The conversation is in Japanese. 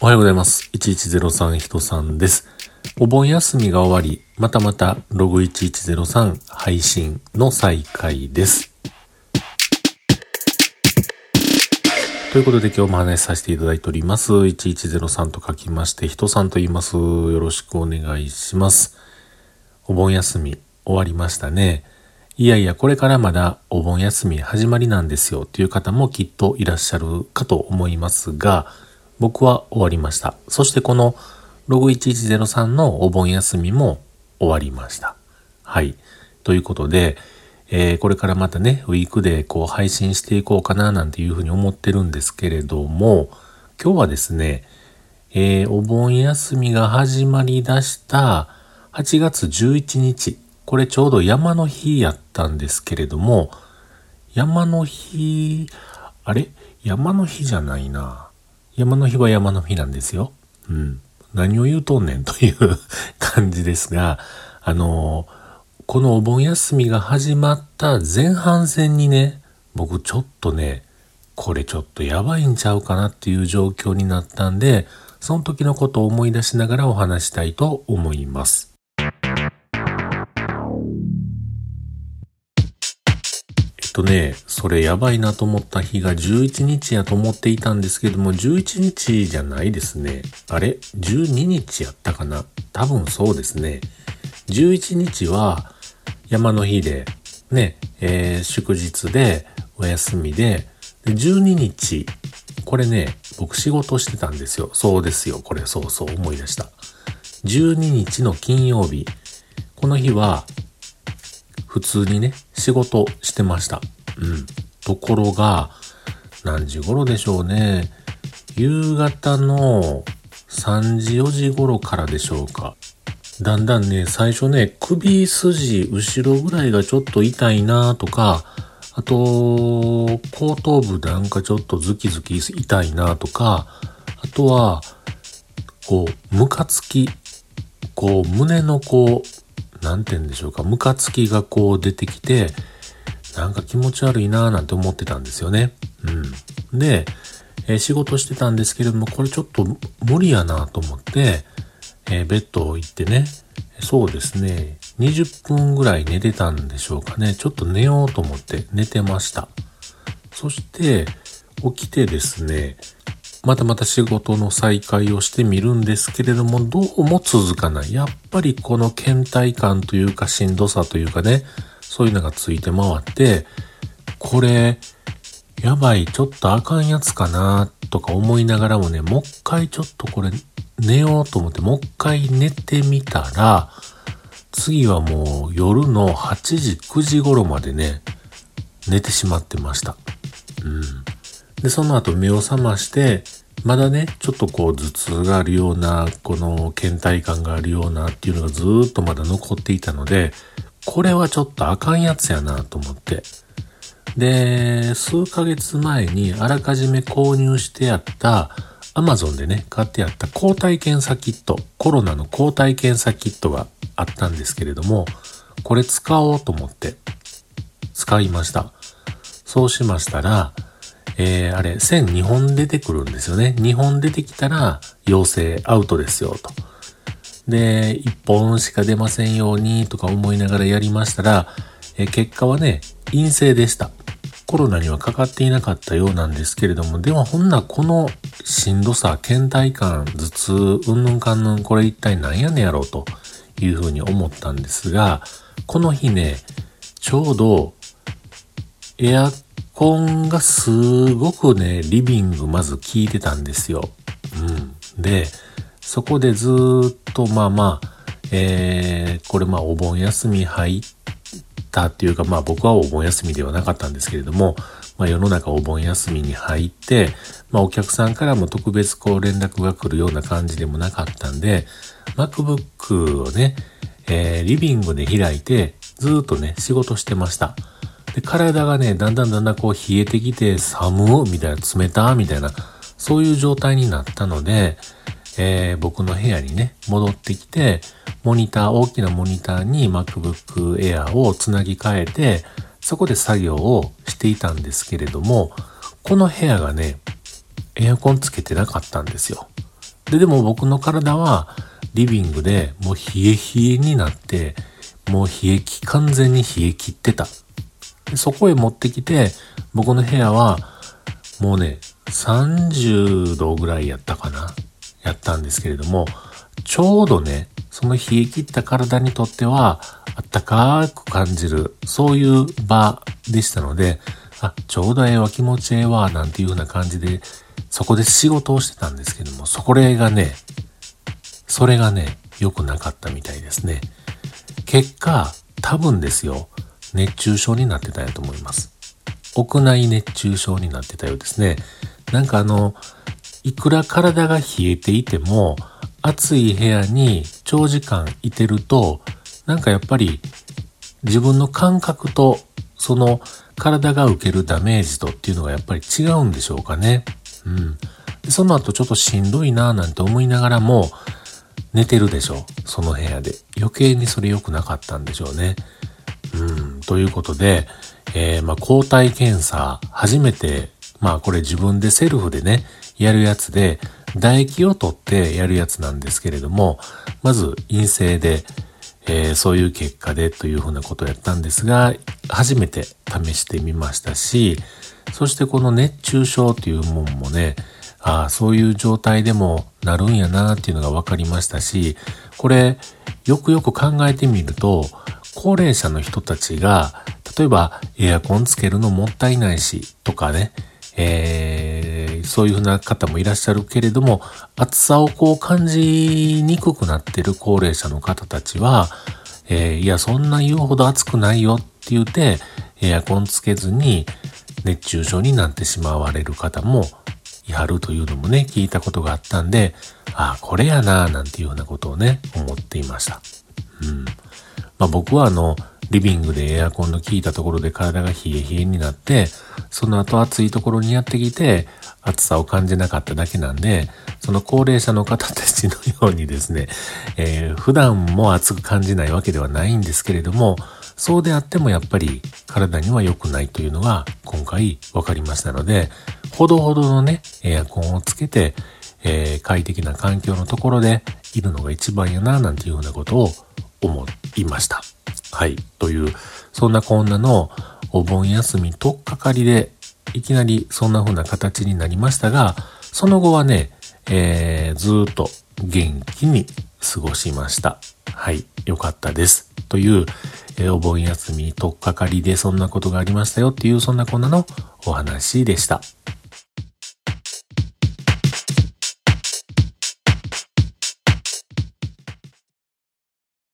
おはようございます。1103人さんです。お盆休みが終わり、またまたログ1103配信の再開です。ということで今日も話しさせていただいております。1103と書きまして、人さんと言います。よろしくお願いします。お盆休み終わりましたね。いやいや、これからまだお盆休み始まりなんですよという方もきっといらっしゃるかと思いますが、僕は終わりました。そしてこのログ1103のお盆休みも終わりました。はい。ということで、えー、これからまたね、ウィークでこう配信していこうかななんていうふうに思ってるんですけれども、今日はですね、えー、お盆休みが始まりだした8月11日、これちょうど山の日やったんですけれども、山の日、あれ？山の日じゃないな。山の日は山の日なんですよ。うん。何を言うとんねんという感じですが、あのこのお盆休みが始まった前半戦にね、僕ちょっとね、これちょっとやばいんちゃうかなっていう状況になったんで、その時のことを思い出しながらお話したいと思います。とね、それやばいなと思った日が11日やと思っていたんですけども、11日じゃないですね。あれ ?12 日やったかな？多分そうですね。11日は山の日で、ね、えー、祝日で、お休みで、で12日、これね、僕仕事してたんですよ。そうですよ。これそうそう思い出した。12日の金曜日。この日は普通にね、仕事してました。うん。ところが、何時頃でしょうね。夕方の3時4時頃からでしょうか。だんだんね、最初ね、首筋、後ろぐらいがちょっと痛いなとか、あと、後頭部なんかちょっとズキズキ痛いなとか、あとは、こう、ムカつき、こう、胸のこう、なんて言うんでしょうか、ムカつきがこう出てきて、なんか気持ち悪いなぁなんて思ってたんですよね。うん。で、え、仕事してたんですけれども、これちょっと無理やなと思って、えー、ベッドを行ってね、そうですね、20分ぐらい寝てたんでしょうかね。ちょっと寝ようと思って寝てました。そして、起きてですね、またまた仕事の再開をしてみるんですけれども、どうも続かない。やっぱりこの倦怠感というかしんどさというかね、そういうのがついて回って、これ、やばい、ちょっとあかんやつかなとか思いながらもね、もう一回ちょっとこれ寝ようと思って、もう一回寝てみたら、次はもう夜の8時、9時頃までね、寝てしまってました。うん。で、その後目を覚まして、まだね、ちょっとこう頭痛があるような、この倦怠感があるようなっていうのがずっとまだ残っていたので、これはちょっとあかんやつやなと思って。で、数ヶ月前にあらかじめ購入してやった、アマゾンでね、買ってやった抗体検査キット、コロナの抗体検査キットがあったんですけれども、これ使おうと思って使いました。そうしましたら、えー、あれ、線2本出てくるんですよね。2本出てきたら、陽性アウトですよ、と。で、1本しか出ませんように、とか思いながらやりましたら、えー、結果はね、陰性でした。コロナにはかかっていなかったようなんですけれども、ではほんなこのしんどさ、倦怠感、頭痛、うんぬんかんぬん、これ一体何やねやろうというふうに思ったんですが、この日ね、ちょうどエアコンがすごくね、リビングまず効いてたんですよ。うん。で、そこでずっとまあまあ、えー、これまあお盆休み入ったっていうかまあ僕はお盆休みではなかったんですけれども、まあ世の中お盆休みに入って、まあお客さんからも特別こう連絡が来るような感じでもなかったんで、MacBook をね、えー、リビングで開いてずっとね、仕事してました。で、体がね、だんだんだんだんこう冷えてきて寒みたいな、冷たみたいな、そういう状態になったので、えー、僕の部屋にね、戻ってきて、モニター、大きなモニターに MacBook Air をつなぎ替えて、そこで作業をしていたんですけれども、この部屋がね、エアコンつけてなかったんですよ。で、でも僕の体はリビングでもう冷え冷えになって、もう冷えき、完全に冷え切ってた。でそこへ持ってきて、僕の部屋はもうね、30度ぐらいやったかな？やったんですけれども、ちょうどね、その冷え切った体にとっては、あったかく感じる、そういう場でしたので、あ、ちょうどええわ、気持ちええわ、なんていう風な感じで、そこで仕事をしてたんですけども、それがね、それがね、良くなかったみたいですね。結果、多分ですよ、熱中症になってたんやと思います。屋内熱中症になってたようですね。なんかあの、いくら体が冷えていても、暑い部屋に長時間いてると、なんかやっぱり自分の感覚とその体が受けるダメージとっていうのがやっぱり違うんでしょうかね。うん。その後ちょっとしんどいなぁなんて思いながらも寝てるでしょう。その部屋で。余計にそれ良くなかったんでしょうね。ということで、えー、まあ、抗体検査、初めて、まあこれ自分でセルフでね、やるやつで、唾液を取ってやるやつなんですけれども、まず陰性で、えー、そういう結果でというふうなことをやったんですが、初めて試してみましたし、そしてこの熱中症っていうもんもね、ああ、そういう状態でもなるんやなっていうのが分かりましたし、これ、よくよく考えてみると、高齢者の人たちが、例えばエアコンつけるのもったいないし、とかね、えー、そういうふうな方もいらっしゃるけれども、暑さをこう感じにくくなってる高齢者の方たちは、えー、いや、そんな言うほど暑くないよって言って、エアコンつけずに熱中症になってしまわれる方もやるというのもね、聞いたことがあったんで、ああ、これやななんていうようなことをね、思っていました。うん。まあ僕はあの、リビングでエアコンの効いたところで体が冷え冷えになって、その後暑いところにやってきて、暑さを感じなかっただけなんで、その高齢者の方たちのようにですね、えー、普段も暑く感じないわけではないんですけれども、そうであってもやっぱり体には良くないというのが今回分かりましたので、ほどほどのね、エアコンをつけて、えー、快適な環境のところでいるのが一番やな、なんていうようなことを思いました。はい。という、そんなこんなのお盆休みとっかかりで、いきなりそんな風な形になりましたが、その後はね、えー、ずっと元気に過ごしました。はい。よかったです。という、えー、お盆休みとっかかりでそんなことがありましたよっていう、そんなこんなのお話でした。